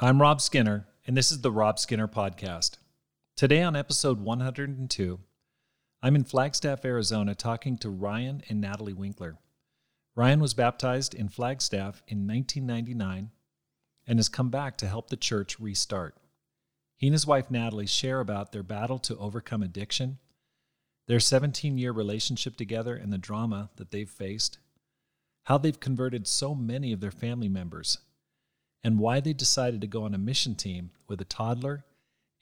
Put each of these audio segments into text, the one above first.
I'm Rob Skinner, and this is the Rob Skinner Podcast. Today, on episode 102, I'm in Flagstaff, Arizona, talking to Ryan and Natalie Winkler. Ryan was baptized in Flagstaff in 1999 and has come back to help the church restart. He and his wife Natalie share about their battle to overcome addiction, their 17 year relationship together, and the drama that they've faced, how they've converted so many of their family members and why they decided to go on a mission team with a toddler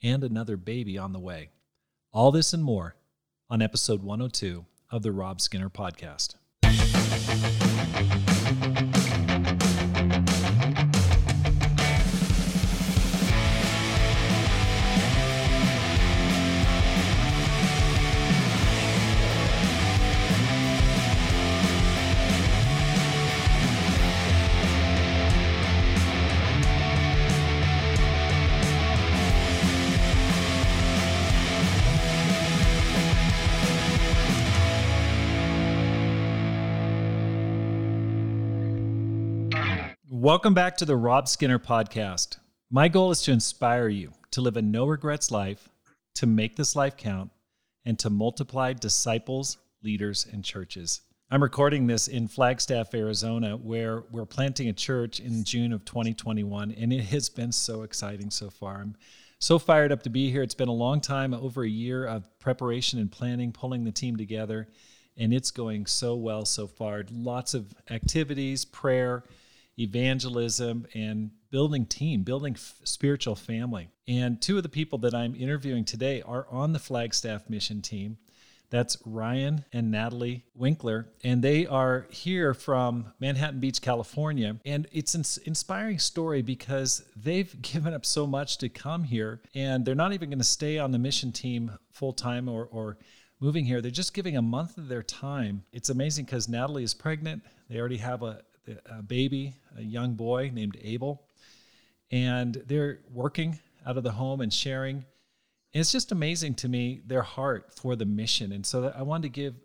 and another baby on the way. All this and more on episode 102 of the Rob Skinner Podcast. Welcome back to the Rob Skinner podcast. My goal is to inspire you to live a no regrets life, to make this life count, and to multiply disciples, leaders, and churches. I'm recording this in Flagstaff, Arizona, where we're planting a church in June of 2021, and it has been so exciting so far. I'm so fired up to be here. It's been a long time, over a year of preparation and planning, pulling the team together, and it's going so well so far. Lots of activities, prayer, evangelism and building team, building f- spiritual family. And two of the people that I'm interviewing today are on the Flagstaff mission team. That's Ryan and Natalie Winkler, and they are here from Manhattan Beach, California. And it's an inspiring story because they've given up so much to come here, and they're not even going to stay on the mission team full time or, or moving here. They're just giving a month of their time. It's amazing because Natalie is pregnant. They already have a, a baby, a young boy named Abel, and they're working out of the home and sharing. And it's just amazing to me their heart for the mission. And so I wanted to give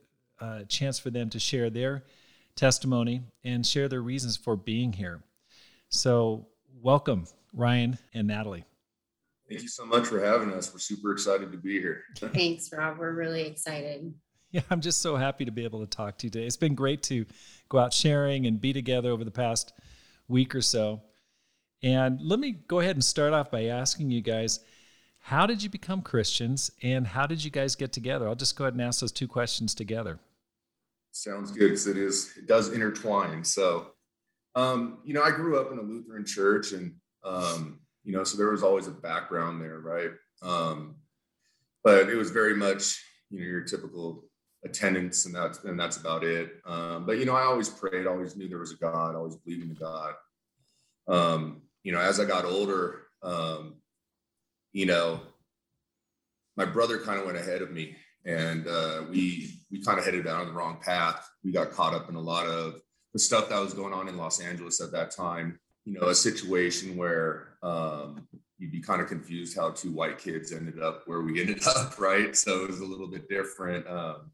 a chance for them to share their testimony and share their reasons for being here. So, welcome, Ryan and Natalie. Thank you so much for having us. We're super excited to be here. Thanks, Rob. We're really excited. Yeah, I'm just so happy to be able to talk to you today. It's been great to go out sharing and be together over the past week or so. And let me go ahead and start off by asking you guys how did you become Christians and how did you guys get together? I'll just go ahead and ask those two questions together. Sounds good because it is, it does intertwine. So, um, you know, I grew up in a Lutheran church and, um, you know, so there was always a background there, right? Um, but it was very much, you know, your typical attendance and that's and that's about it. Um, but you know i always prayed always knew there was a god always believed in god. Um, you know as i got older um, you know my brother kind of went ahead of me and uh, we we kind of headed down the wrong path. We got caught up in a lot of the stuff that was going on in los angeles at that time. You know a situation where um, you'd be kind of confused how two white kids ended up where we ended up right? So it was a little bit different. Um,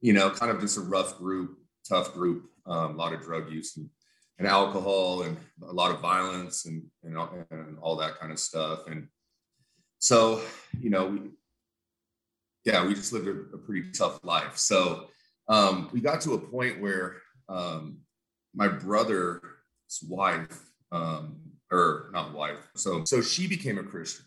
you know, kind of just a rough group, tough group, um, a lot of drug use and, and alcohol and a lot of violence and, and, and all that kind of stuff. And so, you know, we, yeah, we just lived a, a pretty tough life. So um, we got to a point where um, my brother's wife, um, or not wife, so so she became a Christian,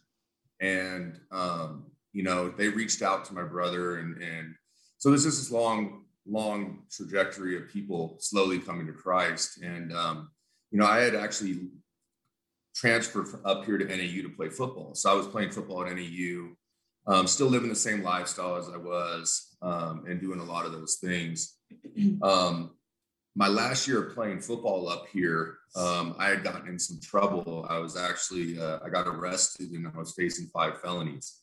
and um, you know they reached out to my brother and and so this is this long, long trajectory of people slowly coming to Christ. And, um, you know, I had actually transferred up here to NAU to play football. So I was playing football at NAU, um, still living the same lifestyle as I was um, and doing a lot of those things. Um, my last year of playing football up here, um, I had gotten in some trouble. I was actually, uh, I got arrested and I was facing five felonies.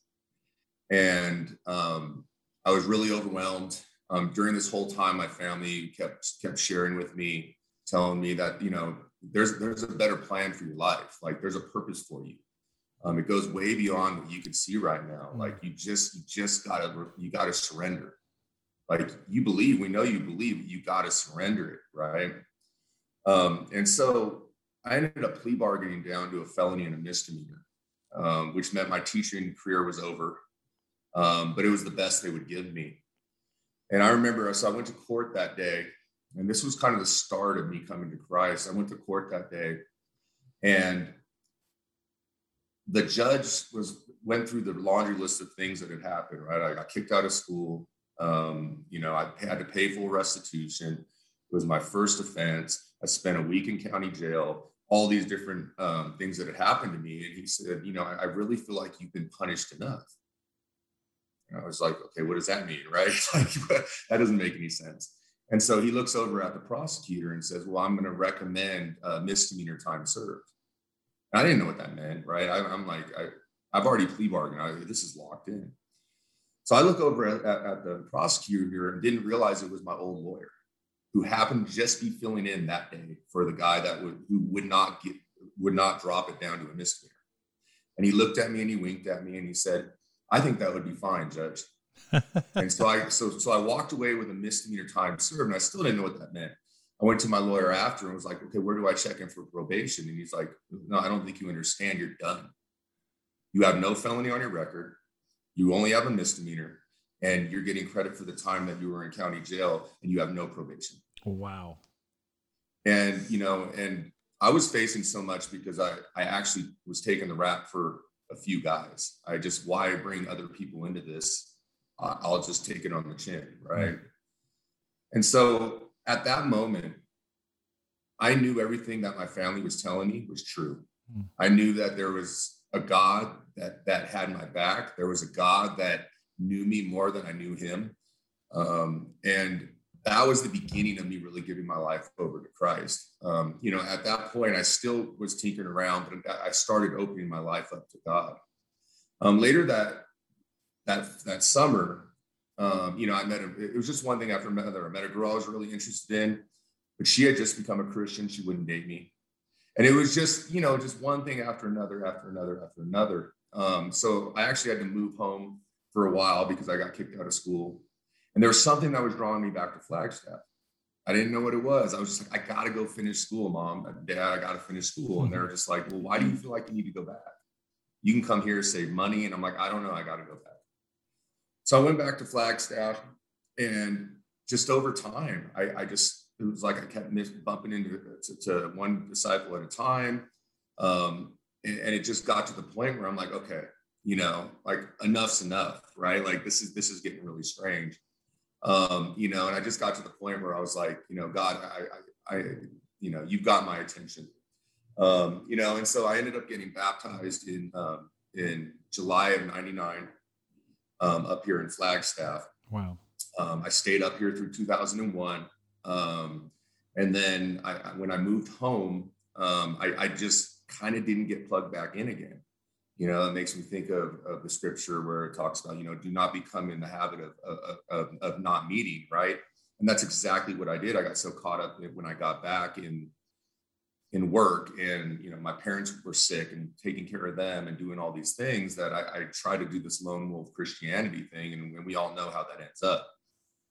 And um, I was really overwhelmed. Um, during this whole time, my family kept kept sharing with me, telling me that you know there's there's a better plan for your life. Like there's a purpose for you. Um, it goes way beyond what you can see right now. Mm. Like you just you just gotta you gotta surrender. Like you believe, we know you believe, you gotta surrender it, right? Um, and so I ended up plea bargaining down to a felony and a misdemeanor, um, which meant my teaching career was over. Um, but it was the best they would give me. And I remember, so I went to court that day, and this was kind of the start of me coming to Christ. I went to court that day, and the judge was went through the laundry list of things that had happened. Right, I got kicked out of school. Um, you know, I had to pay full restitution. It was my first offense. I spent a week in county jail. All these different um, things that had happened to me, and he said, "You know, I, I really feel like you've been punished enough." And I was like, "Okay, what does that mean?" Right? like, that doesn't make any sense. And so he looks over at the prosecutor and says, Well, I'm going to recommend uh, misdemeanor time served. And I didn't know what that meant, right? I, am like, I, have already plea bargained. I, this is locked in. So I look over at, at, at, the prosecutor here and didn't realize it was my old lawyer who happened to just be filling in that day for the guy that would who would not get would not drop it down to a misdemeanor. And he looked at me and he winked at me and he said, I think that would be fine, Judge and so I so so I walked away with a misdemeanor time served, and I still didn't know what that meant. I went to my lawyer after and was like, okay, where do I check in for probation? And he's like, no, I don't think you understand. You're done. You have no felony on your record. You only have a misdemeanor, and you're getting credit for the time that you were in county jail, and you have no probation. Wow. And you know, and I was facing so much because I I actually was taking the rap for a few guys. I just why bring other people into this I'll just take it on the chin, right? And so at that moment, I knew everything that my family was telling me was true. Mm. I knew that there was a God that that had my back. There was a God that knew me more than I knew Him, um, and that was the beginning of me really giving my life over to Christ. Um, you know, at that point, I still was tinkering around, but I started opening my life up to God. Um, later that that that summer, um, you know, I met a, it was just one thing after another. I met a girl I was really interested in, but she had just become a Christian. She wouldn't date me. And it was just, you know, just one thing after another, after another, after another. Um, so I actually had to move home for a while because I got kicked out of school. And there was something that was drawing me back to Flagstaff. I didn't know what it was. I was just like, I got to go finish school, mom, dad, I got to finish school. And they were just like, well, why do you feel like you need to go back? You can come here, save money. And I'm like, I don't know. I got to go back. So I went back to Flagstaff and just over time, I, I just, it was like I kept bumping into to, to one disciple at a time. Um, and, and it just got to the point where I'm like, okay, you know, like enough's enough, right? Like this is, this is getting really strange. Um, you know, and I just got to the point where I was like, you know, God, I, I, I you know, you've got my attention. Um, you know, and so I ended up getting baptized in, um, in July of 99 um, up here in Flagstaff. Wow. Um, I stayed up here through 2001. Um, and then I, when I moved home, um, I, I, just kind of didn't get plugged back in again. You know, it makes me think of, of the scripture where it talks about, you know, do not become in the habit of, of, of, of not meeting, right? And that's exactly what I did. I got so caught up when I got back in in work and you know my parents were sick and taking care of them and doing all these things that I, I try to do this lone wolf Christianity thing and, and we all know how that ends up.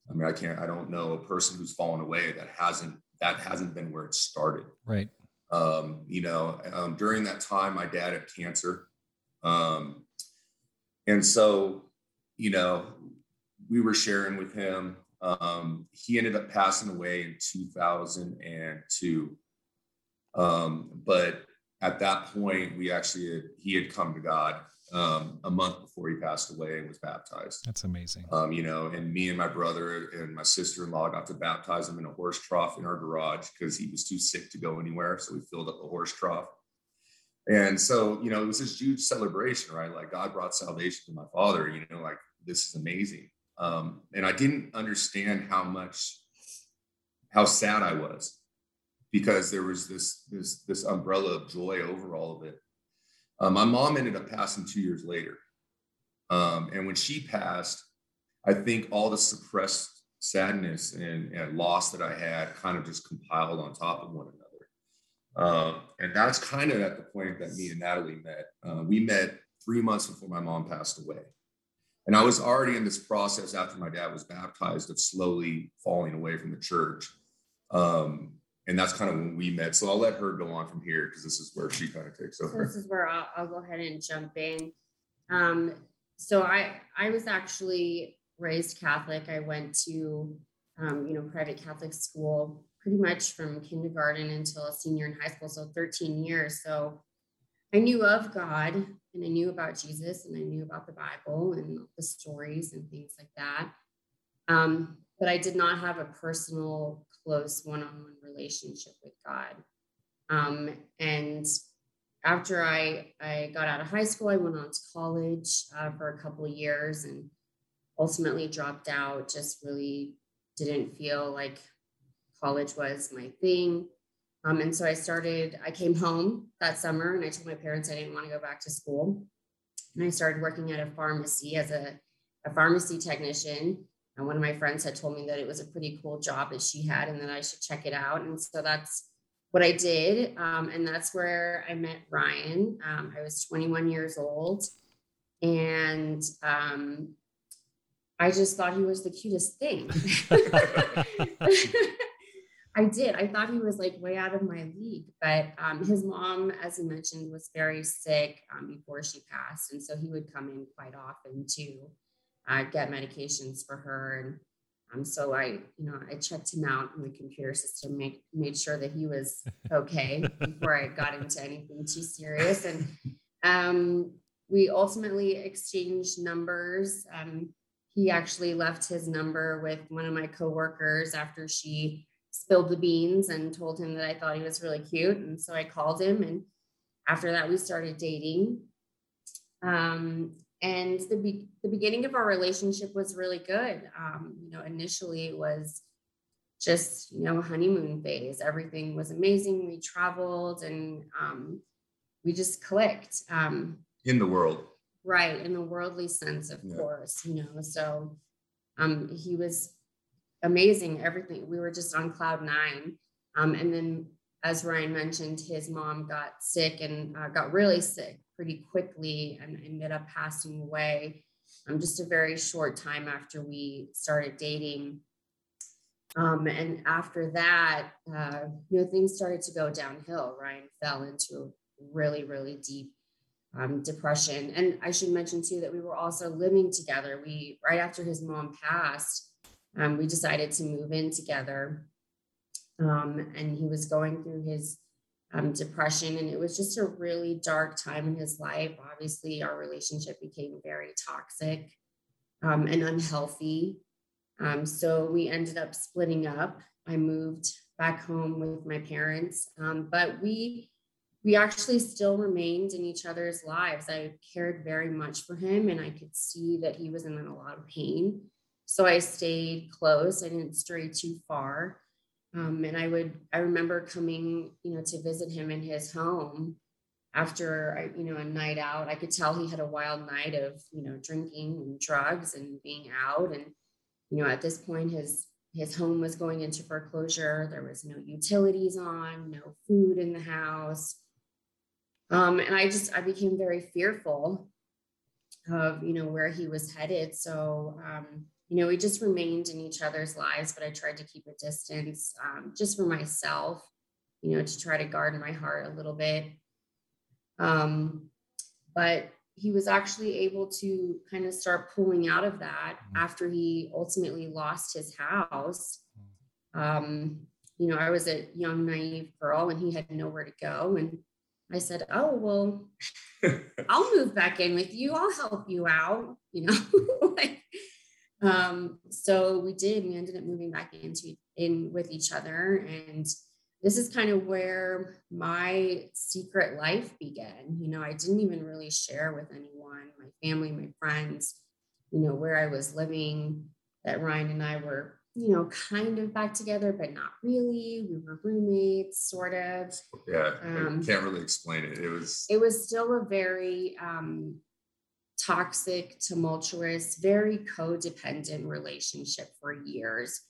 I mean, I can't, I don't know a person who's fallen away that hasn't, that hasn't been where it started. Right. Um, you know, um, during that time, my dad had cancer. Um, and so, you know, we were sharing with him. Um, he ended up passing away in 2002. Um, but at that point, we actually had, he had come to God um, a month before he passed away and was baptized. That's amazing. Um, you know, and me and my brother and my sister-in-law got to baptize him in a horse trough in our garage because he was too sick to go anywhere. So we filled up the horse trough. And so, you know, it was this huge celebration, right? Like God brought salvation to my father, you know, like this is amazing. Um, and I didn't understand how much, how sad I was because there was this this this umbrella of joy over all of it. Um, my mom ended up passing two years later, um, and when she passed, I think all the suppressed sadness and, and, loss that I had kind of just compiled on top of one another. Um, and that's kind of at the point that me and Natalie met. Uh, we met three months before my mom passed away. And I was already in this process after my dad was baptized of slowly falling away from the church. Um, and that's kind of when we met. So I'll let her go on from here because this is where she kind of takes over. So this is where I'll, I'll go ahead and jump in. Um, so I I was actually raised Catholic. I went to um, you know private Catholic school pretty much from kindergarten until a senior in high school, so 13 years. So I knew of God and I knew about Jesus and I knew about the Bible and the stories and things like that. Um, but I did not have a personal, close one on one relationship with God. Um, and after I, I got out of high school, I went on to college uh, for a couple of years and ultimately dropped out, just really didn't feel like college was my thing. Um, and so I started, I came home that summer and I told my parents I didn't want to go back to school. And I started working at a pharmacy as a, a pharmacy technician. And one of my friends had told me that it was a pretty cool job that she had and that I should check it out. And so that's what I did. Um, and that's where I met Ryan. Um, I was 21 years old. And um, I just thought he was the cutest thing. I did. I thought he was like way out of my league, but um, his mom, as he mentioned, was very sick um, before she passed, and so he would come in quite often to uh, get medications for her. And um, so I, you know, I checked him out in the computer system, make, made sure that he was okay before I got into anything too serious. And um, we ultimately exchanged numbers. Um, he actually left his number with one of my coworkers after she spilled the beans and told him that I thought he was really cute. And so I called him. And after that, we started dating. Um, and the, be- the beginning of our relationship was really good. Um, you know, initially it was just, you know, honeymoon phase. Everything was amazing. We traveled and um, we just clicked. Um, in the world. Right. In the worldly sense, of yeah. course, you know, so um, he was amazing. Everything we were just on cloud nine. Um, and then, as Ryan mentioned, his mom got sick and uh, got really sick pretty quickly and ended up passing away. Um, just a very short time after we started dating. Um, and after that, uh, you know, things started to go downhill. Ryan fell into a really, really deep um, depression. And I should mention too that we were also living together. We right after his mom passed, um, we decided to move in together. Um, and he was going through his um, depression, and it was just a really dark time in his life. Obviously, our relationship became very toxic um, and unhealthy. Um, so we ended up splitting up. I moved back home with my parents, um, but we we actually still remained in each other's lives. I cared very much for him, and I could see that he was in a lot of pain. So I stayed close. I didn't stray too far. Um, and I would, I remember coming, you know, to visit him in his home after, you know, a night out. I could tell he had a wild night of, you know, drinking and drugs and being out. And, you know, at this point, his his home was going into foreclosure. There was no utilities on, no food in the house. Um, and I just, I became very fearful of, you know, where he was headed. So, um, you know, we just remained in each other's lives, but I tried to keep a distance um, just for myself, you know, to try to guard my heart a little bit. Um, but he was actually able to kind of start pulling out of that mm-hmm. after he ultimately lost his house. Um, you know, I was a young, naive girl and he had nowhere to go. And I said, Oh, well, I'll move back in with you. I'll help you out, you know, like, um, so we did, we ended up moving back into in with each other. And this is kind of where my secret life began. You know, I didn't even really share with anyone, my family, my friends, you know, where I was living, that Ryan and I were, you know, kind of back together, but not really. We were roommates, sort of. Yeah, um, can't really explain it. It was. It was still a very um, toxic, tumultuous, very codependent relationship for years.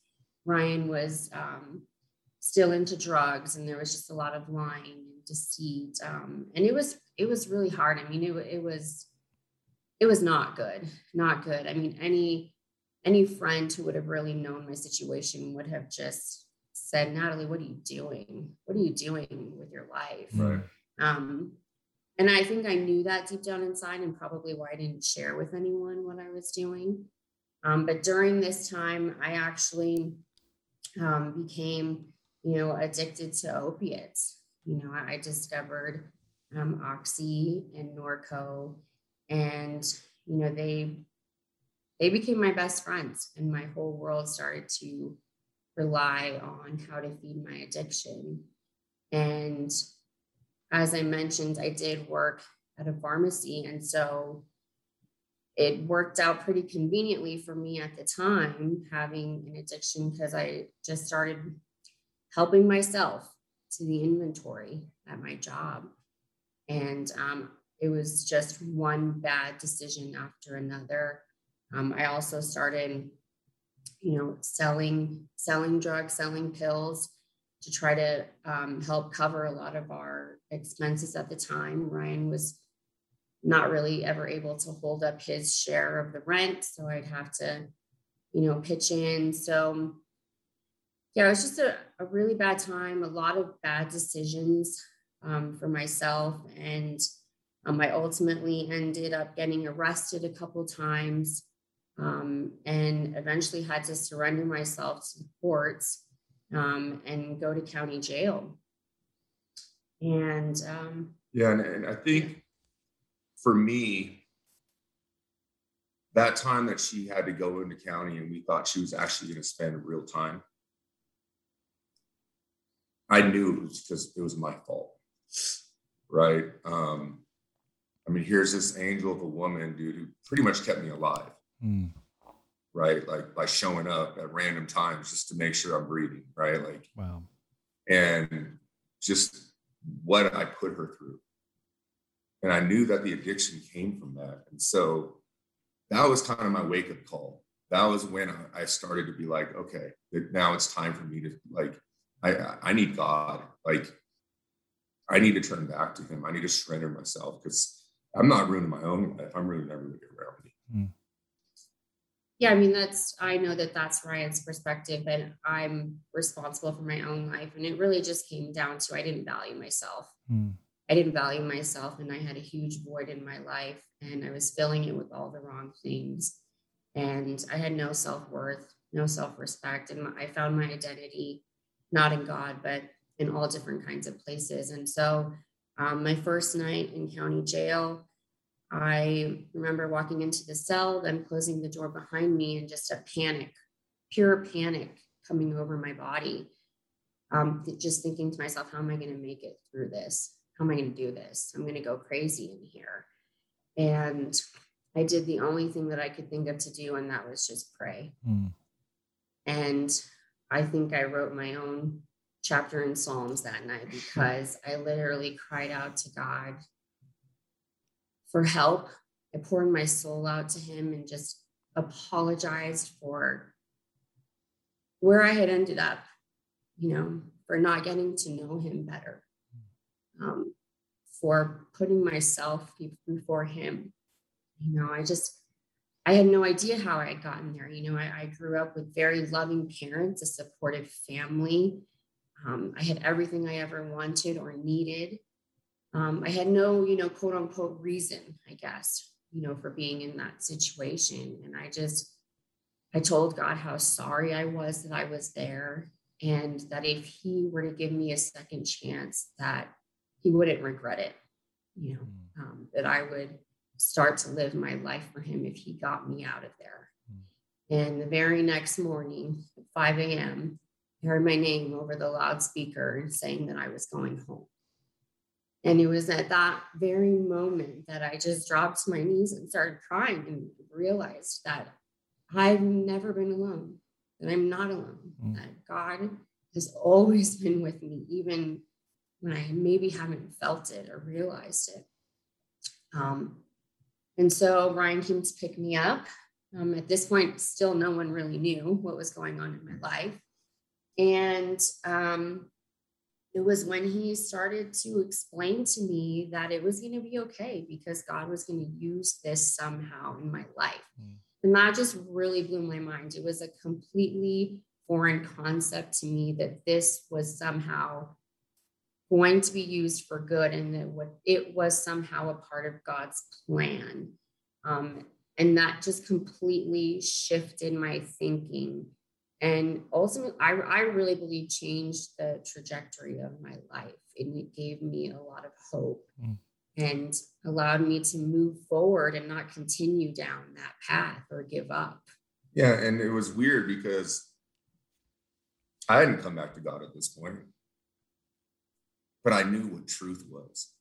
Ryan was um, still into drugs, and there was just a lot of lying and deceit, um, and it was it was really hard. I mean, it it was it was not good, not good. I mean, any any friend who would have really known my situation would have just said, Natalie, what are you doing? What are you doing with your life? Right. Um, and I think I knew that deep down inside, and probably why I didn't share with anyone what I was doing. Um, but during this time, I actually um, became, you know, addicted to opiates. You know, I discovered um, Oxy and Norco, and you know, they they became my best friends, and my whole world started to rely on how to feed my addiction. And as I mentioned, I did work at a pharmacy. And so it worked out pretty conveniently for me at the time having an addiction because I just started helping myself to the inventory at my job. And um, it was just one bad decision after another. Um, I also started, you know, selling selling drugs, selling pills to try to um, help cover a lot of our expenses at the time. Ryan was not really ever able to hold up his share of the rent. So I'd have to, you know, pitch in. So yeah, it was just a, a really bad time, a lot of bad decisions um, for myself. And um, I ultimately ended up getting arrested a couple times um, and eventually had to surrender myself to the courts um, and go to county jail. And um, yeah, and, and I think for me, that time that she had to go into county and we thought she was actually going to spend real time, I knew it was because it was my fault. Right. Um, I mean, here's this angel of a woman, dude, who pretty much kept me alive. Mm. Right. Like by showing up at random times just to make sure I'm breathing. Right. Like, wow. And just what I put her through and I knew that the addiction came from that. And so that was kind of my wake up call. That was when I started to be like, okay, now it's time for me to like, I, I need God. Like, I need to turn back to Him. I need to surrender myself because I'm not ruining my own life. I'm ruining everybody around me. Mm. Yeah, I mean, that's, I know that that's Ryan's perspective, and I'm responsible for my own life. And it really just came down to I didn't value myself. Mm. I didn't value myself and I had a huge void in my life and I was filling it with all the wrong things. And I had no self worth, no self respect. And I found my identity not in God, but in all different kinds of places. And so, um, my first night in county jail, I remember walking into the cell, then closing the door behind me, and just a panic, pure panic coming over my body. Um, just thinking to myself, how am I going to make it through this? how am I going to do this? I'm going to go crazy in here. And I did the only thing that I could think of to do, and that was just pray. Mm. And I think I wrote my own chapter in Psalms that night because I literally cried out to God for help. I poured my soul out to Him and just apologized for where I had ended up, you know, for not getting to know Him better um, for putting myself before him. You know, I just, I had no idea how I had gotten there. You know, I, I grew up with very loving parents, a supportive family. Um, I had everything I ever wanted or needed. Um, I had no, you know, quote unquote reason, I guess, you know, for being in that situation. And I just, I told God how sorry I was that I was there and that if he were to give me a second chance, that he wouldn't regret it, you know, mm. um, that I would start to live my life for him if he got me out of there. Mm. And the very next morning at 5 a.m., I heard my name over the loudspeaker saying that I was going home. And it was at that very moment that I just dropped to my knees and started crying and realized that I've never been alone, that I'm not alone, mm. that God has always been with me, even when I maybe haven't felt it or realized it. Um, and so Ryan came to pick me up. Um, at this point, still no one really knew what was going on in my life. And um, it was when he started to explain to me that it was going to be okay because God was going to use this somehow in my life. Mm. And that just really blew my mind. It was a completely foreign concept to me that this was somehow going to be used for good and that what it was somehow a part of God's plan. Um, and that just completely shifted my thinking. And ultimately, I, I really believe changed the trajectory of my life. And it gave me a lot of hope mm. and allowed me to move forward and not continue down that path or give up. Yeah. And it was weird because I hadn't come back to God at this point but I knew what truth was.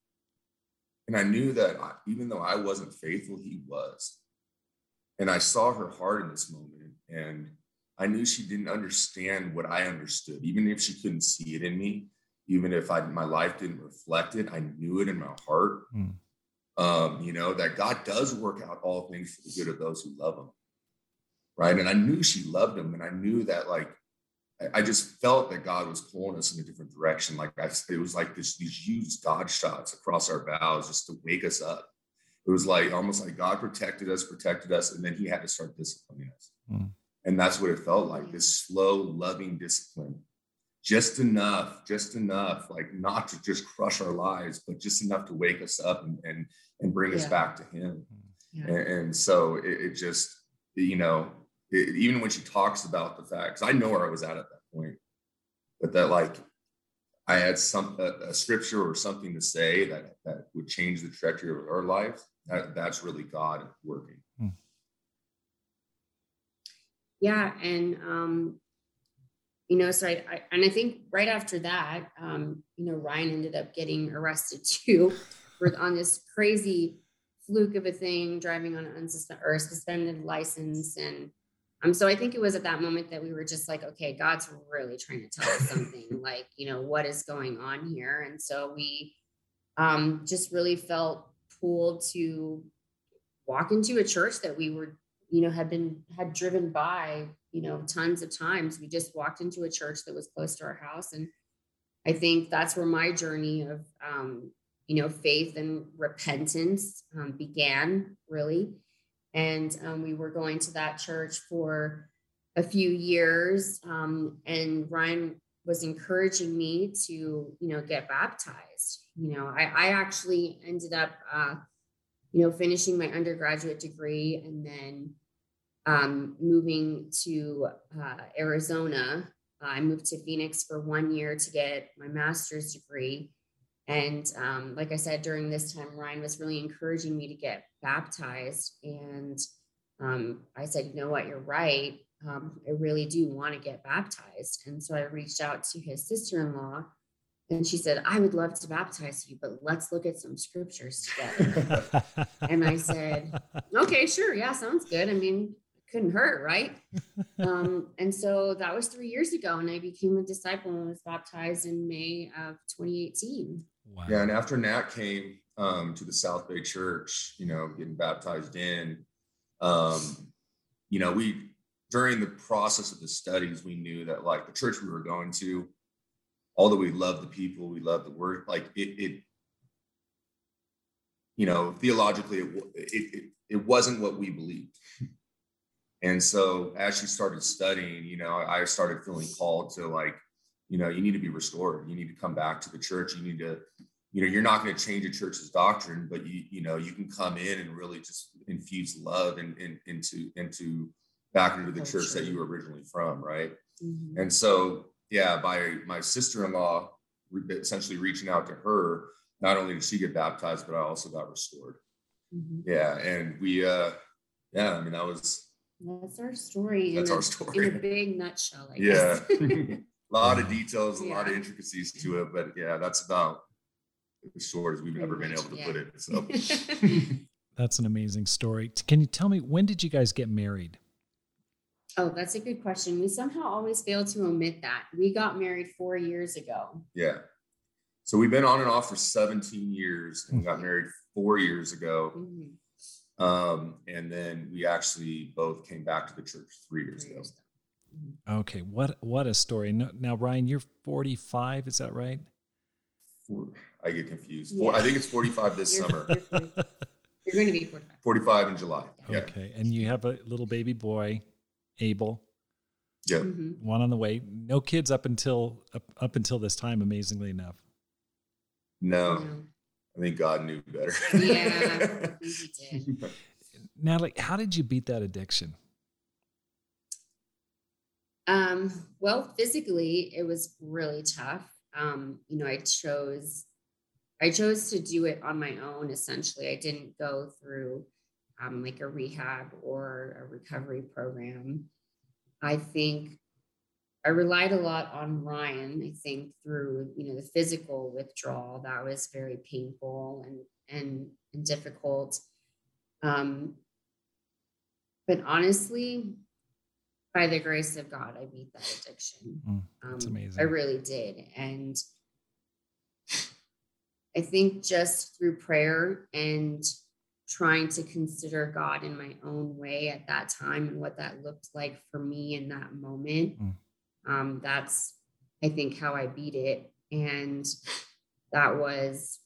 And I knew that I, even though I wasn't faithful, he was. And I saw her heart in this moment. And I knew she didn't understand what I understood, even if she couldn't see it in me, even if I, my life didn't reflect it, I knew it in my heart. Mm. Um, you know, that God does work out all things for the good of those who love him. Right. And I knew she loved him. And I knew that, like, I just felt that God was pulling us in a different direction. Like I, it was like this, these huge God shots across our bows just to wake us up. It was like almost like God protected us, protected us, and then He had to start disciplining us. Mm. And that's what it felt like this slow, loving discipline, just enough, just enough, like not to just crush our lives, but just enough to wake us up and and, and bring yeah. us back to Him. Yeah. And, and, so it, it just, you know, it, even when she talks about the facts, I know where I was at at that point, but that like I had some a, a, scripture or something to say that that would change the trajectory of our life. That that's really God working. Yeah, and um, you know, so I, I, and I think right after that, um, you know, Ryan ended up getting arrested too, for on this crazy fluke of a thing, driving on an unsuspended or suspended license, and um, so I think it was at that moment that we were just like, okay, God's really trying to tell us something, like, you know, what is going on here? And so we um, just really felt pulled to walk into a church that we were, you know, had been had driven by, you know, tons of times. We just walked into a church that was close to our house. And I think that's where my journey of um, you know, faith and repentance um, began really. And um, we were going to that church for a few years. Um, and Ryan was encouraging me to, you know, get baptized. You know, I, I actually ended up, uh, you know, finishing my undergraduate degree and then um, moving to uh, Arizona. I moved to Phoenix for one year to get my master's degree. And um, like I said, during this time, Ryan was really encouraging me to get baptized. And um, I said, you know what, you're right. Um, I really do want to get baptized. And so I reached out to his sister in law, and she said, I would love to baptize you, but let's look at some scriptures together. and I said, okay, sure. Yeah, sounds good. I mean, couldn't hurt, right? um, and so that was three years ago, and I became a disciple and was baptized in May of 2018. Wow. Yeah, and after Nat came um, to the South Bay Church, you know, getting baptized in, um, you know, we during the process of the studies, we knew that like the church we were going to, although we love the people, we love the word, like it, it you know, theologically, it, it, it wasn't what we believed. And so as she started studying, you know, I started feeling called to like, you know, you need to be restored. You need to come back to the church. You need to, you know, you're not going to change a church's doctrine, but you, you know, you can come in and really just infuse love and in, in, into, into back into the church that you were originally from. Right. Mm-hmm. And so, yeah, by my sister-in-law essentially reaching out to her, not only did she get baptized, but I also got restored. Mm-hmm. Yeah. And we, uh, yeah, I mean, that was, that's our story. That's our story. In a big nutshell. I guess. yeah. a lot of details, a yeah. lot of intricacies to it, but yeah, that's about as short as we've Pretty ever been able to yeah. put it. So that's an amazing story. Can you tell me when did you guys get married? Oh, that's a good question. We somehow always fail to omit that. We got married four years ago. Yeah. So we've been on and off for 17 years and got married four years ago. Mm-hmm. Um, and then we actually both came back to the church three years ago. Okay, what what a story! Now, Ryan, you're 45, is that right? Four, I get confused. Yeah. Four, I think it's 45 this you're, summer. You're, going to be 45. 45 in July. Yeah. Okay, and you have a little baby boy, Abel. Yeah. Mm-hmm. One on the way. No kids up until up, up until this time, amazingly enough. No. I think God knew better. yeah, he did. Natalie, how did you beat that addiction? Um, well, physically, it was really tough. Um, you know, I chose I chose to do it on my own. Essentially, I didn't go through um, like a rehab or a recovery program. I think I relied a lot on Ryan. I think through you know the physical withdrawal that was very painful and and, and difficult. Um, but honestly, by the grace of God, I beat that addiction. Mm, that's um, amazing. I really did, and I think just through prayer and trying to consider God in my own way at that time and what that looked like for me in that moment. Mm. Um, that's, I think, how I beat it. And that was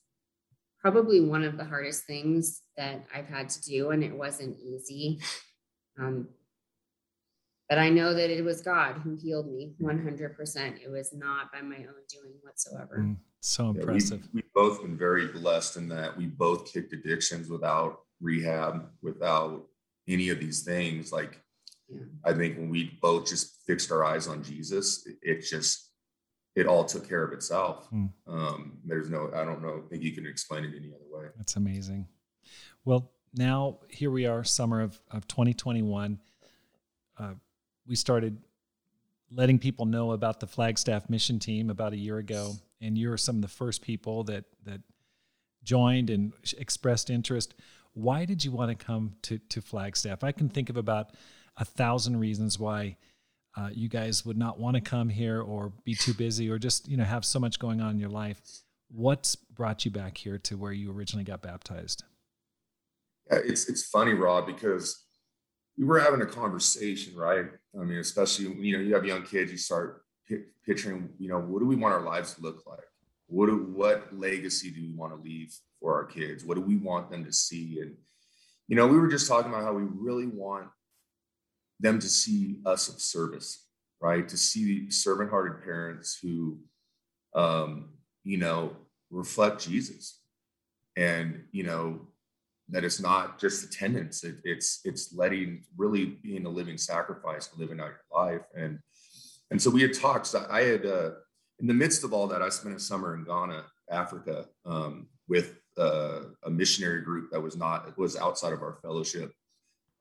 probably one of the hardest things that I've had to do. And it wasn't easy. Um, but I know that it was God who healed me 100%. It was not by my own doing whatsoever. Mm. So impressive. Yeah, we, have both been very blessed in that we both kicked addictions without rehab, without any of these things. Like, yeah. I think when we both just fixed our eyes on Jesus, it, it just, it all took care of itself. Hmm. Um, there's no, I don't know, I think you can explain it any other way. That's amazing. Well, now here we are, summer of, of 2021. Uh, we started letting people know about the Flagstaff mission team about a year ago and you were some of the first people that that joined and expressed interest. Why did you want to come to to Flagstaff? I can think of about a thousand reasons why uh, you guys would not want to come here or be too busy or just you know have so much going on in your life. What's brought you back here to where you originally got baptized? Yeah, it's it's funny, Rob, because we were having a conversation, right? I mean, especially you know you have young kids, you start picturing, you know, what do we want our lives to look like? What do, what legacy do we want to leave for our kids? What do we want them to see? And you know, we were just talking about how we really want them to see us of service, right? To see servant-hearted parents who, um, you know, reflect Jesus, and you know that it's not just attendance; it, it's it's letting really being a living sacrifice, living out your life, and and so we had talked. So I had, uh, in the midst of all that, I spent a summer in Ghana, Africa, um, with uh, a missionary group that was not was outside of our fellowship.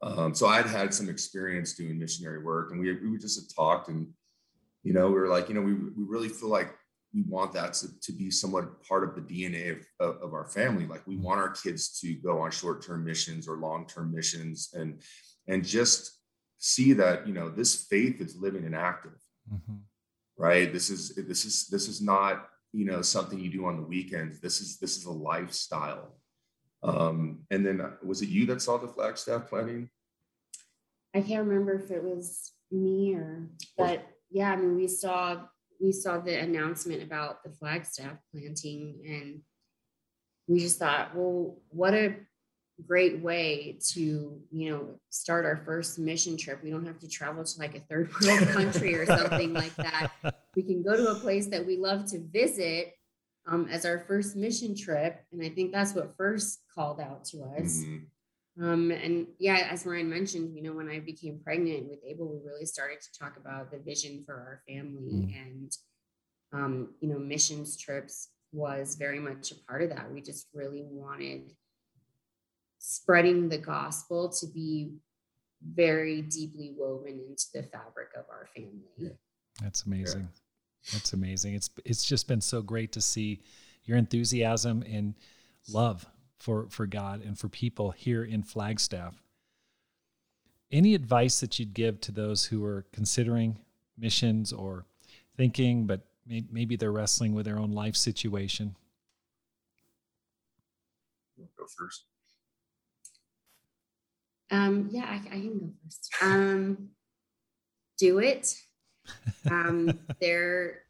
Um, so I'd had some experience doing missionary work, and we we just had talked, and you know, we were like, you know, we we really feel like we want that to, to be somewhat part of the DNA of, of, of, our family. Like we want our kids to go on short-term missions or long-term missions and and just see that, you know, this faith is living and active. Mm-hmm. Right. This is this is this is not you know something you do on the weekends. This is this is a lifestyle. Um, and then was it you that saw the Flagstaff planning? I can't remember if it was me or, but yeah, I mean, we saw we saw the announcement about the Flagstaff planting, and we just thought, well, what a great way to you know start our first mission trip. We don't have to travel to like a third world country or something like that. We can go to a place that we love to visit um, as our first mission trip. And i think that's what first called out to us. Mm-hmm. Um, and yeah as ryan mentioned you know when i became pregnant with abel we really started to talk about the vision for our family mm-hmm. and um, you know missions trips was very much a part of that we just really wanted spreading the gospel to be very deeply woven into the fabric of our family. That's amazing. That's amazing. It's it's just been so great to see your enthusiasm and love for for God and for people here in Flagstaff. Any advice that you'd give to those who are considering missions or thinking, but maybe they're wrestling with their own life situation? Go first. Um, yeah, I, I, can go first. Um, do it. Um, there,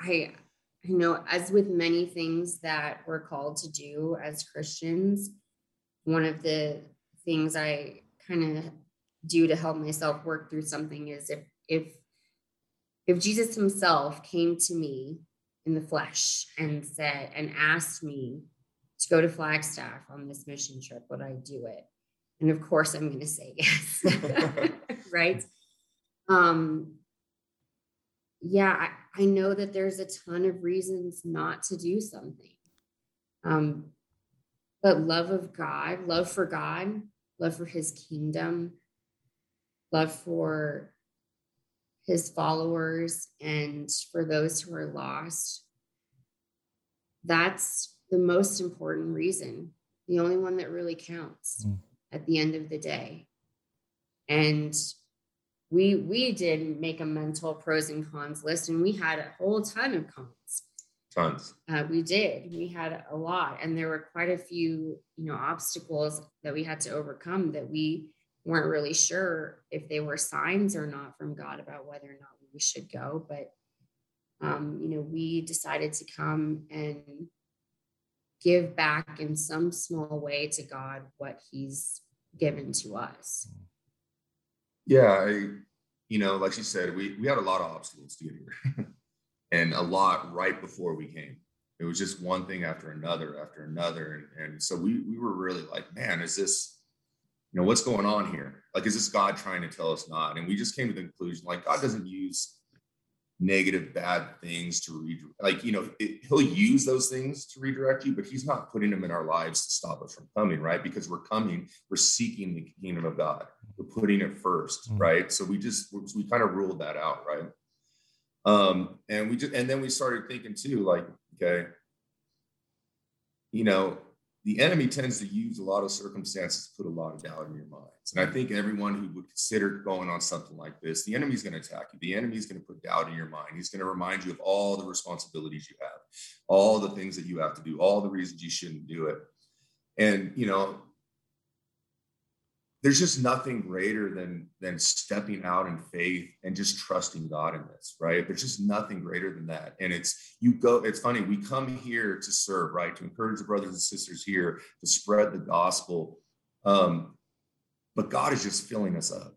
I, I know, as with many things that we're called to do as Christians, one of the things I kind of do to help myself work through something is if if if Jesus himself came to me in the flesh and said and asked me to go to Flagstaff on this mission trip, would I do it? And of course, I'm going to say yes. right. Um, yeah, I, I, know that there's a ton of reasons not to do something. Um, but love of God, love for God, love for his kingdom, love for his followers, and for those who are lost. That's the most important reason, the only one that really counts. Mm at the end of the day. And we we did make a mental pros and cons list, and we had a whole ton of cons. Tons. Uh, we did. We had a lot, and there were quite a few, you know, obstacles that we had to overcome that we weren't really sure if they were signs or not from God about whether or not we should go. But um, you know, we decided to come and give back in some small way to God what He's given to us. Yeah, I, you know, like she said, we we had a lot of obstacles to get here, and a lot right before we came. It was just one thing after another after another, and, and so we we were really like, man, is this, you know, what's going on here? Like, is this God trying to tell us not? And we just came to the conclusion, like, God doesn't use negative bad things to read like you know it, he'll use those things to redirect you but he's not putting them in our lives to stop us from coming right? Because we're coming we're seeking the kingdom of god. We're putting it 1st mm-hmm. right? So we just we kind of ruled that out right? Um and we just and then we started thinking too like okay you know the enemy tends to use a lot of circumstances to put a lot of doubt in your minds. And I think everyone who would consider going on something like this, the enemy's going to attack you. The enemy's going to put doubt in your mind. He's going to remind you of all the responsibilities you have, all the things that you have to do, all the reasons you shouldn't do it. And, you know, there's just nothing greater than than stepping out in faith and just trusting God in this, right? There's just nothing greater than that. And it's you go, it's funny, we come here to serve, right? To encourage the brothers and sisters here, to spread the gospel. Um, but God is just filling us up.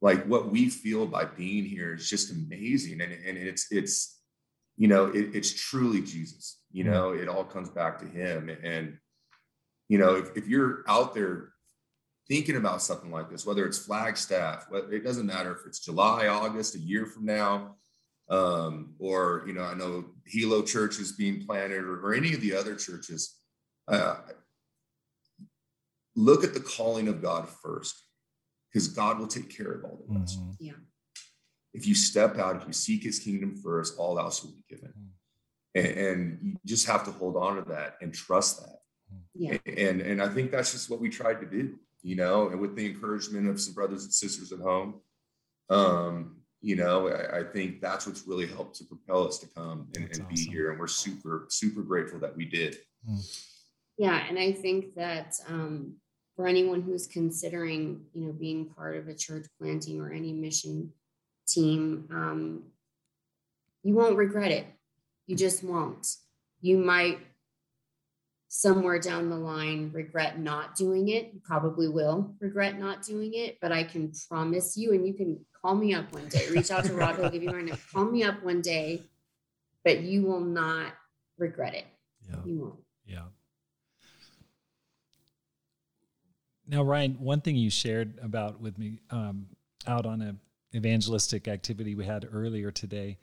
Like what we feel by being here is just amazing. And, and it's it's you know, it, it's truly Jesus. You mm. know, it all comes back to him. And you know, if, if you're out there thinking about something like this, whether it's Flagstaff, it doesn't matter if it's July, August, a year from now, um, or you know, I know Hilo Church is being planted, or, or any of the other churches. Uh, look at the calling of God first, because God will take care of all the rest. Mm-hmm. Yeah. If you step out, if you seek His kingdom first, all else will be given, mm-hmm. and, and you just have to hold on to that and trust that. Yeah. And and I think that's just what we tried to do you know, and with the encouragement of some brothers and sisters at home. Um, you know, I, I think that's what's really helped to propel us to come and, and awesome. be here. And we're super, super grateful that we did. Mm. Yeah. And I think that um, for anyone who's considering, you know, being part of a church planting or any mission team, um, you won't regret it. You just won't. You might somewhere down the line regret not doing it. You probably will regret not doing it, but I can promise you, and you can call me up one day, reach out to Rob, he'll give you my number. Call me up one day, but you will not regret it. Yeah. You won't. Yeah. Now, Ryan, one thing you shared about with me um, out on a evangelistic activity we had earlier today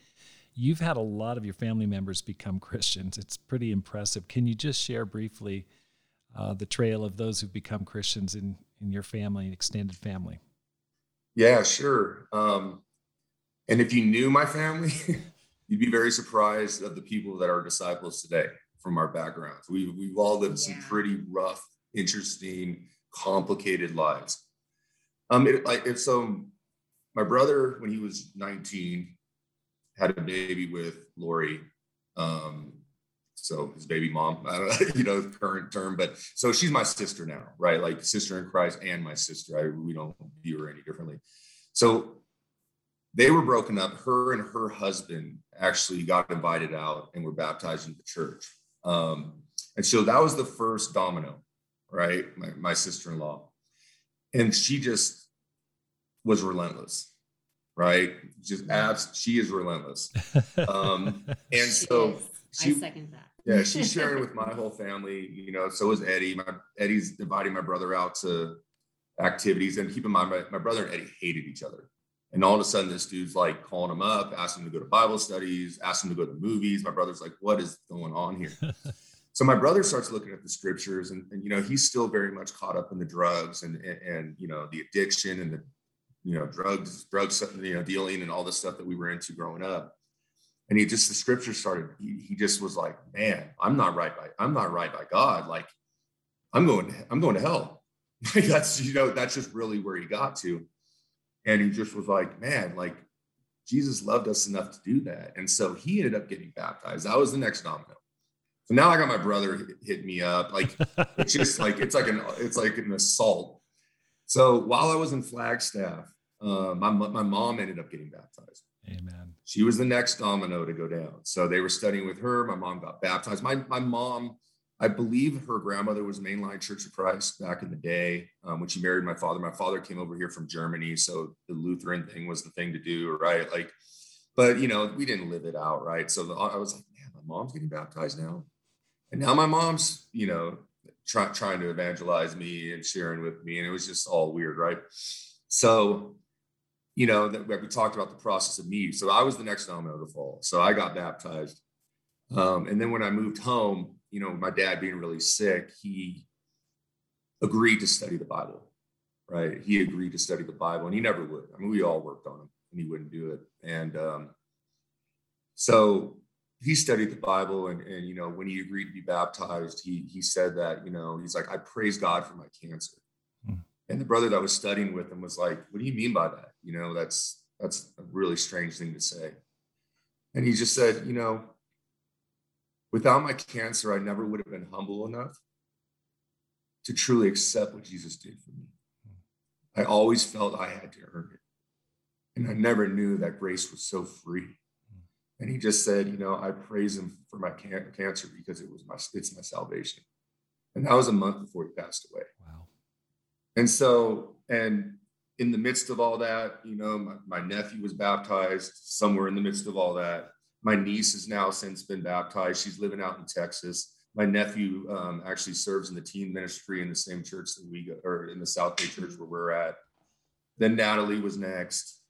You've had a lot of your family members become Christians. It's pretty impressive. Can you just share briefly uh, the trail of those who've become Christians in, in your family, and extended family? Yeah, sure. Um, and if you knew my family, you'd be very surprised of the people that are disciples today from our backgrounds. We, we've all lived yeah. some pretty rough, interesting, complicated lives. Um, it, like, if so, my brother, when he was 19, had a baby with Lori. Um, so his baby mom, I don't know, you know, current term, but so she's my sister now, right? Like sister in Christ and my sister. I we don't view her any differently. So they were broken up. Her and her husband actually got invited out and were baptized into the church. Um, and so that was the first domino, right? My, my sister-in-law. And she just was relentless right? Just abs. She is relentless. Um, and She so she, I second that. yeah, she's sharing with my whole family. You know, so is Eddie. My Eddie's inviting my brother out to activities. And keep in mind, my, my brother and Eddie hated each other. And all of a sudden, this dude's like calling him up, asking him to go to Bible studies, asking him to go to movies. My brother's like, "What is going on here?" so my brother starts looking at the scriptures, and, and you know, he's still very much caught up in the drugs and, and and you know the addiction and the you know drugs, drugs, you know, dealing and all the stuff that we were into growing up. And he just the scripture started. He, he just was like, "Man, I'm not right by I'm not right by God. Like, I'm going I'm going to hell." Like that's you know that's just really where he got to and he just was like man like jesus loved us enough to do that and so he ended up getting baptized that was the next domino so now i got my brother hit me up like it's just like it's like an it's like an assault so while i was in flagstaff uh, my, my mom ended up getting baptized Amen. she was the next domino to go down so they were studying with her my mom got baptized my, my mom I believe her grandmother was Mainline Church of Christ back in the day um, when she married my father. My father came over here from Germany, so the Lutheran thing was the thing to do, right? Like, but you know, we didn't live it out, right? So the, I was like, man, my mom's getting baptized now, and now my mom's, you know, try, trying to evangelize me and sharing with me, and it was just all weird, right? So, you know, that we talked about the process of me. So I was the next domino to fall. So I got baptized, um, and then when I moved home you know, my dad being really sick, he agreed to study the Bible, right? He agreed to study the Bible and he never would. I mean, we all worked on him and he wouldn't do it. And um, so he studied the Bible and, and, you know, when he agreed to be baptized, he, he said that, you know, he's like, I praise God for my cancer. And the brother that was studying with him was like, what do you mean by that? You know, that's, that's a really strange thing to say. And he just said, you know, Without my cancer, I never would have been humble enough to truly accept what Jesus did for me. I always felt I had to earn it. And I never knew that grace was so free. And he just said, you know, I praise him for my can- cancer because it was my it's my salvation. And that was a month before he passed away. Wow. And so, and in the midst of all that, you know, my, my nephew was baptized somewhere in the midst of all that. My niece has now since been baptized. She's living out in Texas. My nephew um, actually serves in the teen ministry in the same church that we go, or in the South Bay Church where we're at. Then Natalie was next.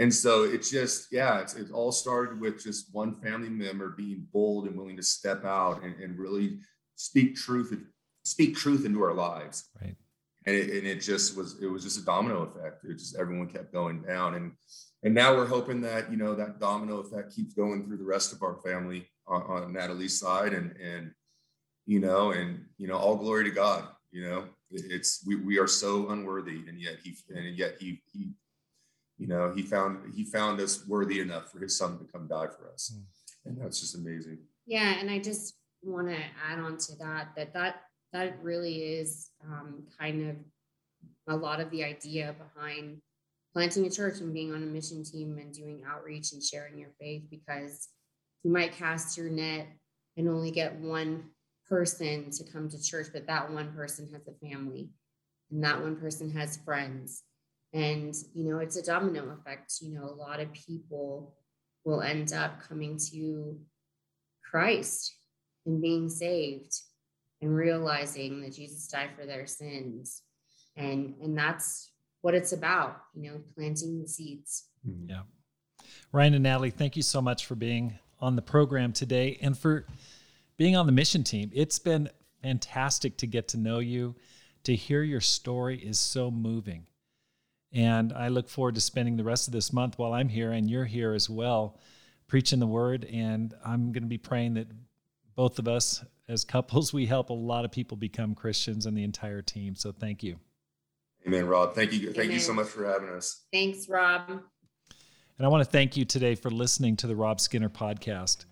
And so it's just, yeah, it's, it all started with just one family member being bold and willing to step out and, and really speak truth, speak truth into our lives. Right. And it, and it just was, it was just a domino effect. It just, everyone kept going down. And and now we're hoping that you know that domino effect keeps going through the rest of our family on, on Natalie's side, and and you know, and you know, all glory to God. You know, it's we we are so unworthy, and yet he and yet he he you know he found he found us worthy enough for his son to come die for us, mm. and that's just amazing. Yeah, and I just want to add on to that that that that really is um, kind of a lot of the idea behind planting a church and being on a mission team and doing outreach and sharing your faith because you might cast your net and only get one person to come to church, but that one person has a family and that one person has friends. And, you know, it's a domino effect. You know, a lot of people will end up coming to Christ and being saved and realizing that Jesus died for their sins. And, and that's what it's about, you know, planting the seeds. Mm-hmm. Yeah. Ryan and Natalie, thank you so much for being on the program today and for being on the mission team. It's been fantastic to get to know you. To hear your story is so moving. And I look forward to spending the rest of this month while I'm here and you're here as well, preaching the word. And I'm going to be praying that both of us, as couples, we help a lot of people become Christians and the entire team. So thank you. Amen, Rob. Thank you. Thank Amen. you so much for having us. Thanks, Rob. And I want to thank you today for listening to the Rob Skinner podcast.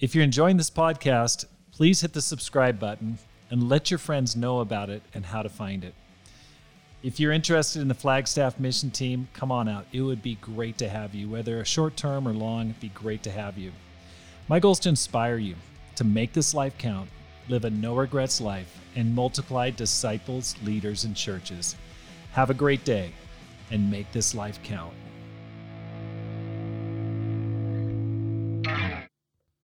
If you're enjoying this podcast, please hit the subscribe button and let your friends know about it and how to find it. If you're interested in the Flagstaff mission team, come on out. It would be great to have you. Whether a short term or long, it'd be great to have you. My goal is to inspire you to make this life count, live a no regrets life, and multiply disciples, leaders, and churches. Have a great day and make this life count.